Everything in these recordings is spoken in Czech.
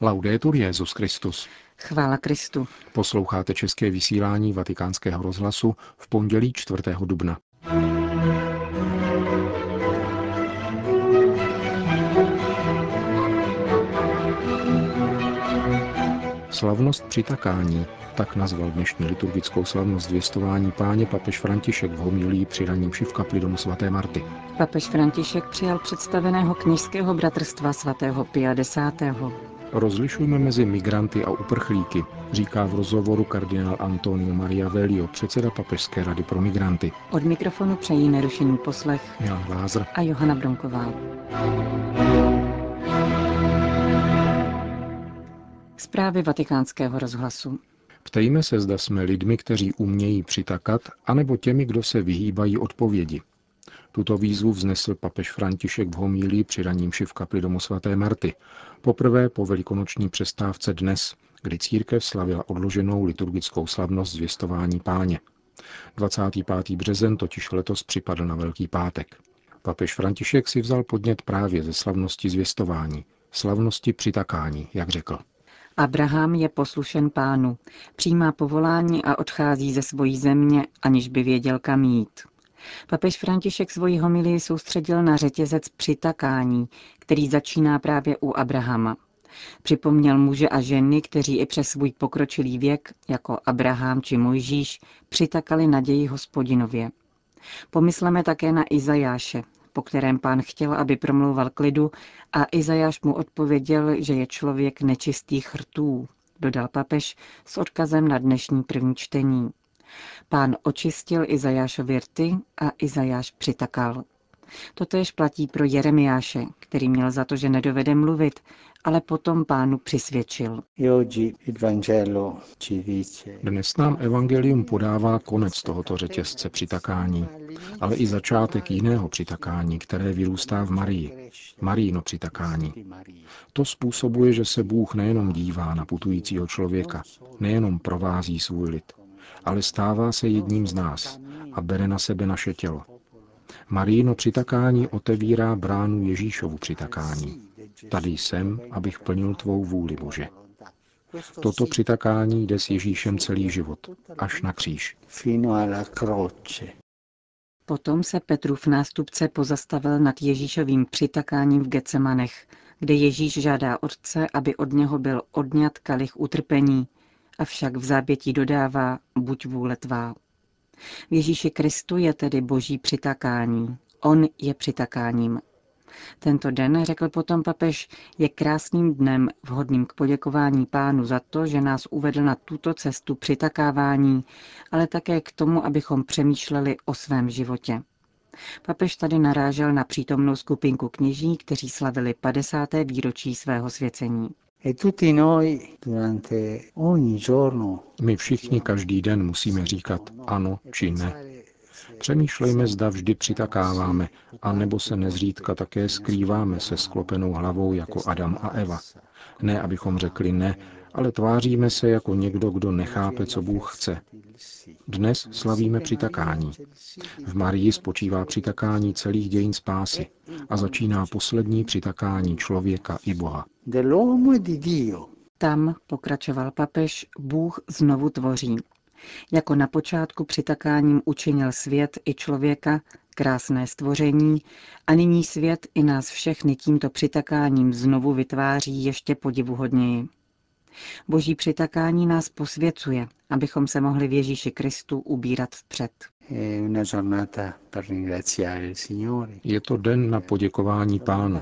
Laudetur Jezus Christus. Chvála Kristu. Posloucháte české vysílání Vatikánského rozhlasu v pondělí 4. dubna. Slavnost přitakání, tak nazval dnešní liturgickou slavnost zvěstování páně papež František v homilí při raním v kapli domu svaté Marty. Papež František přijal představeného knižského bratrstva svatého 50. Rozlišujeme mezi migranty a uprchlíky, říká v rozhovoru kardinál Antonio Maria Velio, předseda Papežské rady pro migranty. Od mikrofonu přejí nerušený poslech Milan Lázr a Johana Bronková. Zprávy vatikánského rozhlasu. Ptejme se, zda jsme lidmi, kteří umějí přitakat, anebo těmi, kdo se vyhýbají odpovědi, tuto výzvu vznesl papež František v homílii při raním v kapli domu svaté Marty. Poprvé po velikonoční přestávce dnes, kdy církev slavila odloženou liturgickou slavnost zvěstování páně. 25. březen totiž letos připadl na Velký pátek. Papež František si vzal podnět právě ze slavnosti zvěstování, slavnosti přitakání, jak řekl. Abraham je poslušen pánu, přijímá povolání a odchází ze svojí země, aniž by věděl, kam jít. Papež František svoji homilii soustředil na řetězec přitakání, který začíná právě u Abrahama. Připomněl muže a ženy, kteří i přes svůj pokročilý věk, jako Abraham či Mojžíš, přitakali naději hospodinově. Pomysleme také na Izajáše, po kterém pán chtěl, aby promlouval klidu a Izajáš mu odpověděl, že je člověk nečistých rtů, dodal papež s odkazem na dnešní první čtení. Pán očistil Izajášovi rty a Izajáš přitakal. Totež platí pro Jeremiáše, který měl za to, že nedovede mluvit, ale potom pánu přisvědčil. Dnes nám evangelium podává konec tohoto řetězce přitakání, ale i začátek jiného přitakání, které vyrůstá v Marii. Maríno přitakání. To způsobuje, že se Bůh nejenom dívá na putujícího člověka, nejenom provází svůj lid, ale stává se jedním z nás a bere na sebe naše tělo. Maríno přitakání otevírá bránu Ježíšovu přitakání. Tady jsem, abych plnil tvou vůli, Bože. Toto přitakání jde s Ježíšem celý život, až na kříž. Potom se Petrův nástupce pozastavil nad Ježíšovým přitakáním v Gecemanech, kde Ježíš žádá Otce, aby od něho byl odňat kalich utrpení, avšak v zábětí dodává buď vůle tvá. V Ježíši Kristu je tedy boží přitakání. On je přitakáním. Tento den, řekl potom papež, je krásným dnem, vhodným k poděkování pánu za to, že nás uvedl na tuto cestu přitakávání, ale také k tomu, abychom přemýšleli o svém životě. Papež tady narážel na přítomnou skupinku kněží, kteří slavili 50. výročí svého svěcení. E My všichni každý den musíme říkat ano či ne. Přemýšlejme, zda vždy přitakáváme, a nebo se nezřídka také skrýváme se sklopenou hlavou jako Adam a Eva. Ne, abychom řekli ne, ale tváříme se jako někdo, kdo nechápe, co Bůh chce. Dnes slavíme přitakání. V Marii spočívá přitakání celých dějin spásy a začíná poslední přitakání člověka i Boha. Tam, pokračoval papež, Bůh znovu tvoří. Jako na počátku přitakáním učinil svět i člověka, krásné stvoření, a nyní svět i nás všechny tímto přitakáním znovu vytváří ještě podivuhodněji. Boží přitakání nás posvěcuje, abychom se mohli v Ježíši Kristu ubírat vpřed. Je to den na poděkování pánu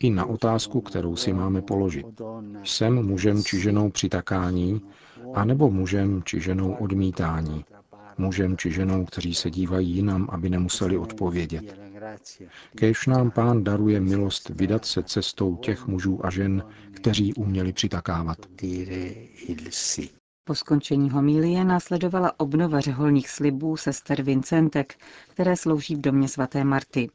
i na otázku, kterou si máme položit. Jsem mužem či ženou přitakání, anebo mužem či ženou odmítání. Mužem či ženou, kteří se dívají jinam, aby nemuseli odpovědět. Kéž nám pán daruje milost vydat se cestou těch mužů a žen, kteří uměli přitakávat. Po skončení homílie následovala obnova řeholních slibů sester Vincentek, které slouží v domě svaté Marty.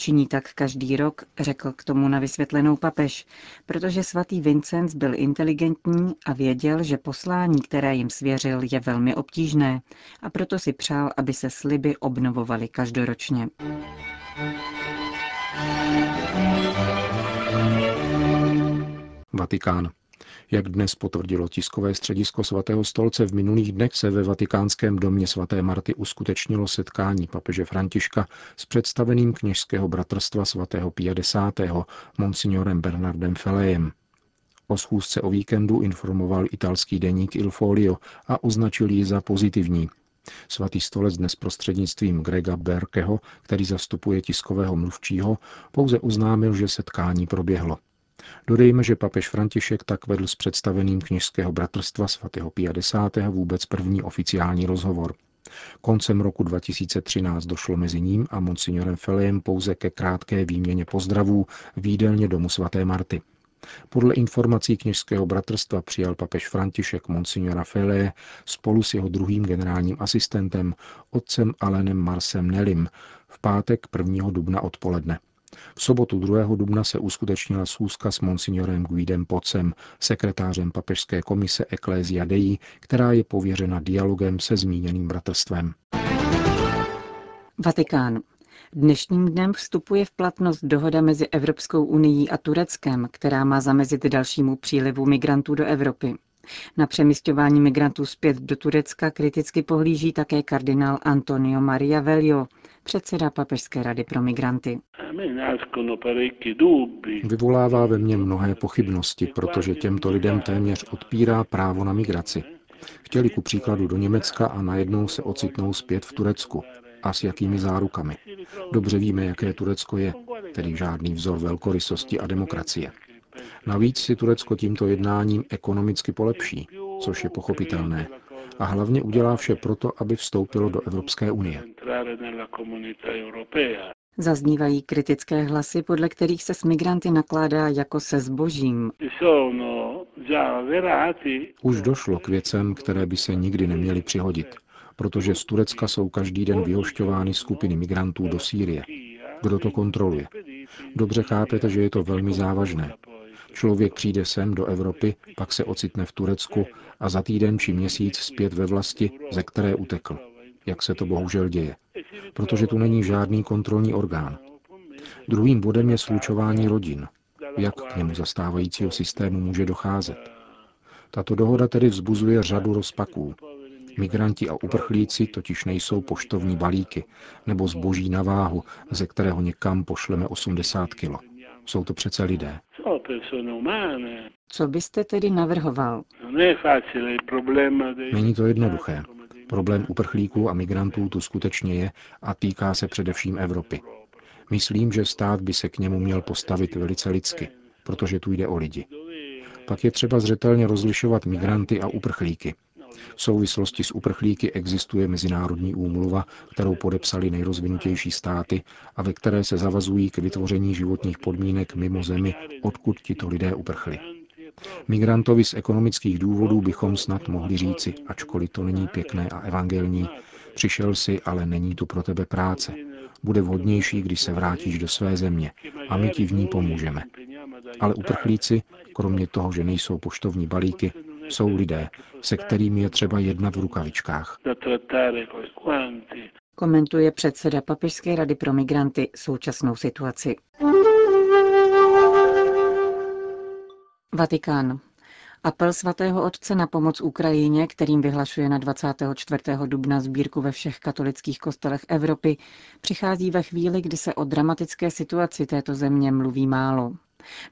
Činí tak každý rok, řekl k tomu na vysvětlenou papež, protože svatý Vincenc byl inteligentní a věděl, že poslání, které jim svěřil, je velmi obtížné a proto si přál, aby se sliby obnovovaly každoročně. Vatikán. Jak dnes potvrdilo tiskové středisko svatého stolce, v minulých dnech se ve vatikánském domě svaté Marty uskutečnilo setkání papeže Františka s představeným kněžského bratrstva svatého Pia X. monsignorem Bernardem Felejem. O schůzce o víkendu informoval italský deník Il Folio a označil ji za pozitivní. Svatý stolec dnes prostřednictvím Grega Berkeho, který zastupuje tiskového mluvčího, pouze oznámil, že setkání proběhlo. Dodejme, že papež František tak vedl s představeným kněžského bratrstva svatého Pia X. vůbec první oficiální rozhovor. Koncem roku 2013 došlo mezi ním a monsignorem Feliem pouze ke krátké výměně pozdravů v jídelně domu svaté Marty. Podle informací kněžského bratrstva přijal papež František monsignora Fele spolu s jeho druhým generálním asistentem, otcem Alenem Marsem Nelim, v pátek 1. dubna odpoledne. V sobotu 2. dubna se uskutečnila schůzka s monsignorem Guidem Pocem, sekretářem papežské komise Ecclesia Dei, která je pověřena dialogem se zmíněným bratrstvem. Vatikán. Dnešním dnem vstupuje v platnost dohoda mezi Evropskou unii a Tureckem, která má zamezit dalšímu přílivu migrantů do Evropy. Na přemysťování migrantů zpět do Turecka kriticky pohlíží také kardinál Antonio Maria Velio, předseda Papežské rady pro migranty. Vyvolává ve mně mnohé pochybnosti, protože těmto lidem téměř odpírá právo na migraci. Chtěli ku příkladu do Německa a najednou se ocitnou zpět v Turecku. A s jakými zárukami? Dobře víme, jaké Turecko je, tedy žádný vzor velkorysosti a demokracie. Navíc si Turecko tímto jednáním ekonomicky polepší, což je pochopitelné, a hlavně udělá vše proto, aby vstoupilo do Evropské unie. Zaznívají kritické hlasy, podle kterých se s migranty nakládá jako se zbožím. Už došlo k věcem, které by se nikdy neměly přihodit, protože z Turecka jsou každý den vyhošťovány skupiny migrantů do Sýrie. Kdo to kontroluje? Dobře chápete, že je to velmi závažné. Člověk přijde sem do Evropy, pak se ocitne v Turecku a za týden či měsíc zpět ve vlasti, ze které utekl. Jak se to bohužel děje. Protože tu není žádný kontrolní orgán. Druhým bodem je slučování rodin. Jak k němu zastávajícího systému může docházet? Tato dohoda tedy vzbuzuje řadu rozpaků. Migranti a uprchlíci totiž nejsou poštovní balíky nebo zboží na váhu, ze kterého někam pošleme 80 kilo. Jsou to přece lidé. Co byste tedy navrhoval? Není to jednoduché. Problém uprchlíků a migrantů tu skutečně je a týká se především Evropy. Myslím, že stát by se k němu měl postavit velice lidsky, protože tu jde o lidi. Pak je třeba zřetelně rozlišovat migranty a uprchlíky. V souvislosti s uprchlíky existuje mezinárodní úmluva, kterou podepsali nejrozvinutější státy a ve které se zavazují k vytvoření životních podmínek mimo zemi, odkud tito lidé uprchli. Migrantovi z ekonomických důvodů bychom snad mohli říci, ačkoliv to není pěkné a evangelní, přišel si, ale není tu pro tebe práce. Bude vhodnější, když se vrátíš do své země a my ti v ní pomůžeme. Ale uprchlíci, kromě toho, že nejsou poštovní balíky, jsou lidé, se kterými je třeba jednat v rukavičkách. Komentuje předseda Papežské rady pro migranty současnou situaci. Vatikán. Apel svatého otce na pomoc Ukrajině, kterým vyhlašuje na 24. dubna sbírku ve všech katolických kostelech Evropy, přichází ve chvíli, kdy se o dramatické situaci této země mluví málo.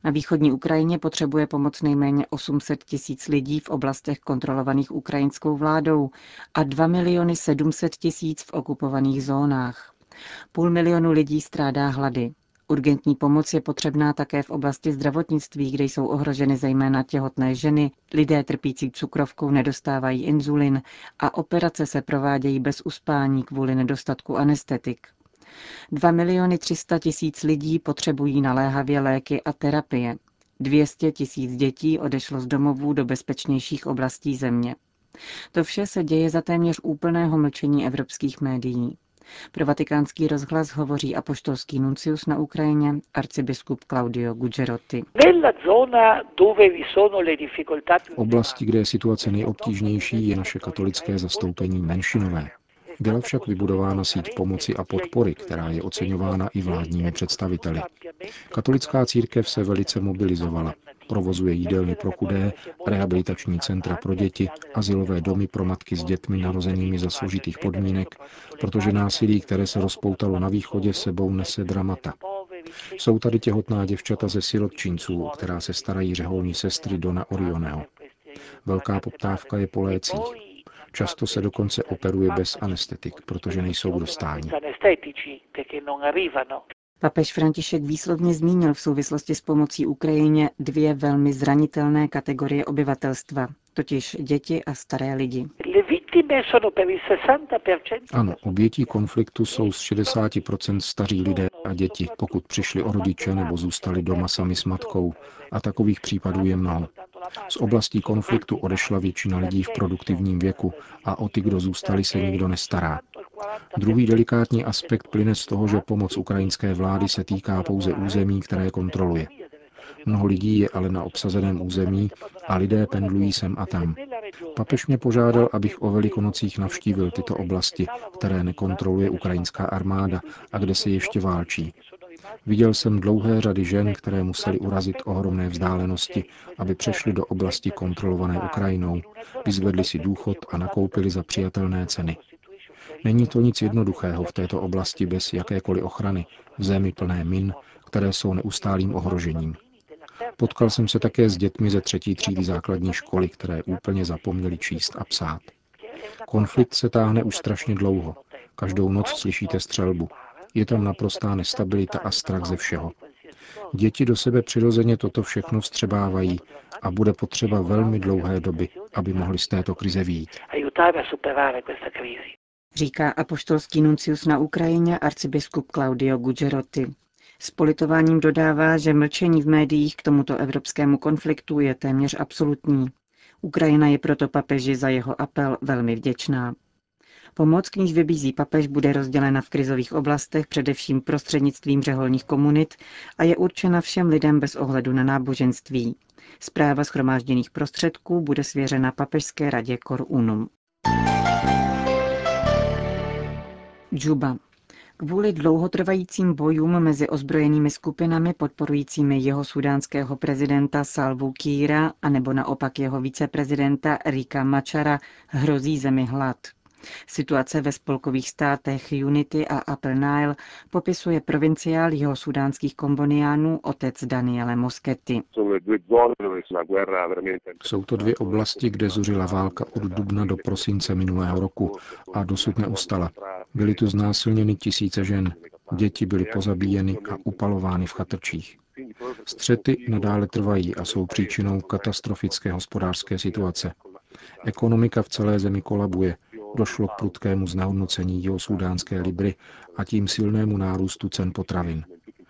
Na východní Ukrajině potřebuje pomoc nejméně 800 tisíc lidí v oblastech kontrolovaných ukrajinskou vládou a 2 miliony 700 tisíc v okupovaných zónách. Půl milionu lidí strádá hlady. Urgentní pomoc je potřebná také v oblasti zdravotnictví, kde jsou ohroženy zejména těhotné ženy, lidé trpící cukrovkou nedostávají inzulin a operace se provádějí bez uspání kvůli nedostatku anestetik. 2 miliony 300 tisíc lidí potřebují naléhavě léky a terapie. 200 tisíc dětí odešlo z domovů do bezpečnějších oblastí země. To vše se děje za téměř úplného mlčení evropských médií. Pro vatikánský rozhlas hovoří apoštolský nuncius na Ukrajině, arcibiskup Claudio Gugerotti. V oblasti, kde je situace nejobtížnější, je naše katolické zastoupení menšinové. Byla však vybudována síť pomoci a podpory, která je oceňována i vládními představiteli. Katolická církev se velice mobilizovala. Provozuje jídelny pro chudé, rehabilitační centra pro děti, asilové domy pro matky s dětmi narozenými za složitých podmínek, protože násilí, které se rozpoutalo na východě, sebou nese dramata. Jsou tady těhotná děvčata ze sirotčinců, která se starají řeholní sestry Dona Orioneho. Velká poptávka je po lécích. Často se dokonce operuje bez anestetik, protože nejsou k dostání. Papež František výslovně zmínil v souvislosti s pomocí Ukrajině dvě velmi zranitelné kategorie obyvatelstva, totiž děti a staré lidi. Ano, obětí konfliktu jsou z 60% staří lidé a děti, pokud přišli o rodiče nebo zůstali doma sami s matkou. A takových případů je mnoho. Z oblastí konfliktu odešla většina lidí v produktivním věku a o ty, kdo zůstali, se nikdo nestará. Druhý delikátní aspekt plyne z toho, že pomoc ukrajinské vlády se týká pouze území, které kontroluje. Mnoho lidí je ale na obsazeném území a lidé pendlují sem a tam. Papež mě požádal, abych o velikonocích navštívil tyto oblasti, které nekontroluje ukrajinská armáda a kde se ještě válčí. Viděl jsem dlouhé řady žen, které museli urazit ohromné vzdálenosti, aby přešli do oblasti kontrolované Ukrajinou, vyzvedli si důchod a nakoupili za přijatelné ceny. Není to nic jednoduchého v této oblasti bez jakékoliv ochrany, v zemi plné min, které jsou neustálým ohrožením. Potkal jsem se také s dětmi ze třetí třídy základní školy, které úplně zapomněli číst a psát. Konflikt se táhne už strašně dlouho. Každou noc slyšíte střelbu. Je tam naprostá nestabilita a strach ze všeho. Děti do sebe přirozeně toto všechno vstřebávají a bude potřeba velmi dlouhé doby, aby mohli z této krize výjít. Říká apoštolský nuncius na Ukrajině arcibiskup Claudio Gugerotti. S politováním dodává, že mlčení v médiích k tomuto evropskému konfliktu je téměř absolutní. Ukrajina je proto papeži za jeho apel velmi vděčná. Pomoc, k níž vybízí papež, bude rozdělena v krizových oblastech především prostřednictvím řeholních komunit a je určena všem lidem bez ohledu na náboženství. Zpráva schromážděných prostředků bude svěřena Papežské radě Cor Unum. Džuba. Kvůli dlouhotrvajícím bojům mezi ozbrojenými skupinami podporujícími jeho sudánského prezidenta Salvu Kýra a nebo naopak jeho viceprezidenta Rika Mačara hrozí zemi hlad. Situace ve spolkových státech Unity a Upper Nile popisuje provinciál jeho sudánských komboniánů otec Daniele Moschetti. Jsou to dvě oblasti, kde zuřila válka od dubna do prosince minulého roku a dosud neustala. Byly tu znásilněny tisíce žen, děti byly pozabíjeny a upalovány v chatrčích. Střety nadále trvají a jsou příčinou katastrofické hospodářské situace. Ekonomika v celé zemi kolabuje, došlo k prudkému znehodnocení sudánské libry a tím silnému nárůstu cen potravin.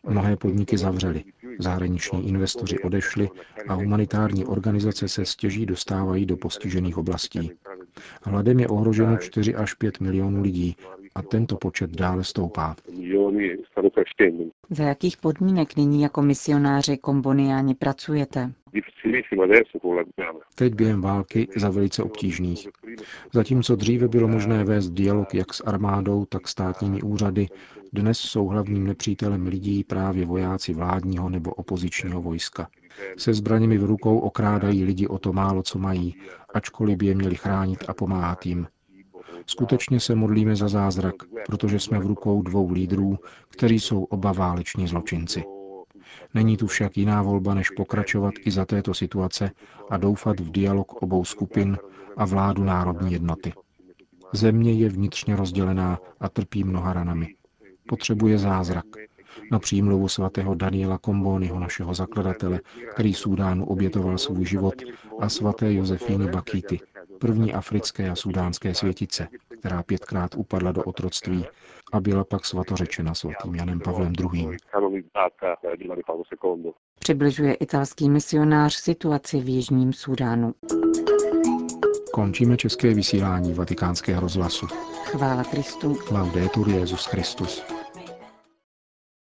Mnohé podniky zavřely, zahraniční investoři odešli a humanitární organizace se stěží dostávají do postižených oblastí. Hladem je ohroženo 4 až 5 milionů lidí a tento počet dále stoupá. Za jakých podmínek nyní jako misionáři komboniáni pracujete? Teď během války za velice obtížných. Zatímco dříve bylo možné vést dialog jak s armádou, tak státními úřady, dnes jsou hlavním nepřítelem lidí právě vojáci vládního nebo opozičního vojska. Se zbraněmi v rukou okrádají lidi o to málo, co mají, ačkoliv by je měli chránit a pomáhat jim. Skutečně se modlíme za zázrak, protože jsme v rukou dvou lídrů, kteří jsou oba váleční zločinci. Není tu však jiná volba, než pokračovat i za této situace a doufat v dialog obou skupin a vládu národní jednoty. Země je vnitřně rozdělená a trpí mnoha ranami. Potřebuje zázrak. Na přímluvu svatého Daniela Kombonyho, našeho zakladatele, který Súdánu obětoval svůj život, a svaté Josefíny Bakity, první africké a sudánské světice, která pětkrát upadla do otroctví a byla pak svatořečena svatým Janem Pavlem II. Přibližuje italský misionář situaci v Jižním Sudánu. Končíme české vysílání vatikánského rozhlasu. Chvála Kristu. Laudetur Jezus Christus.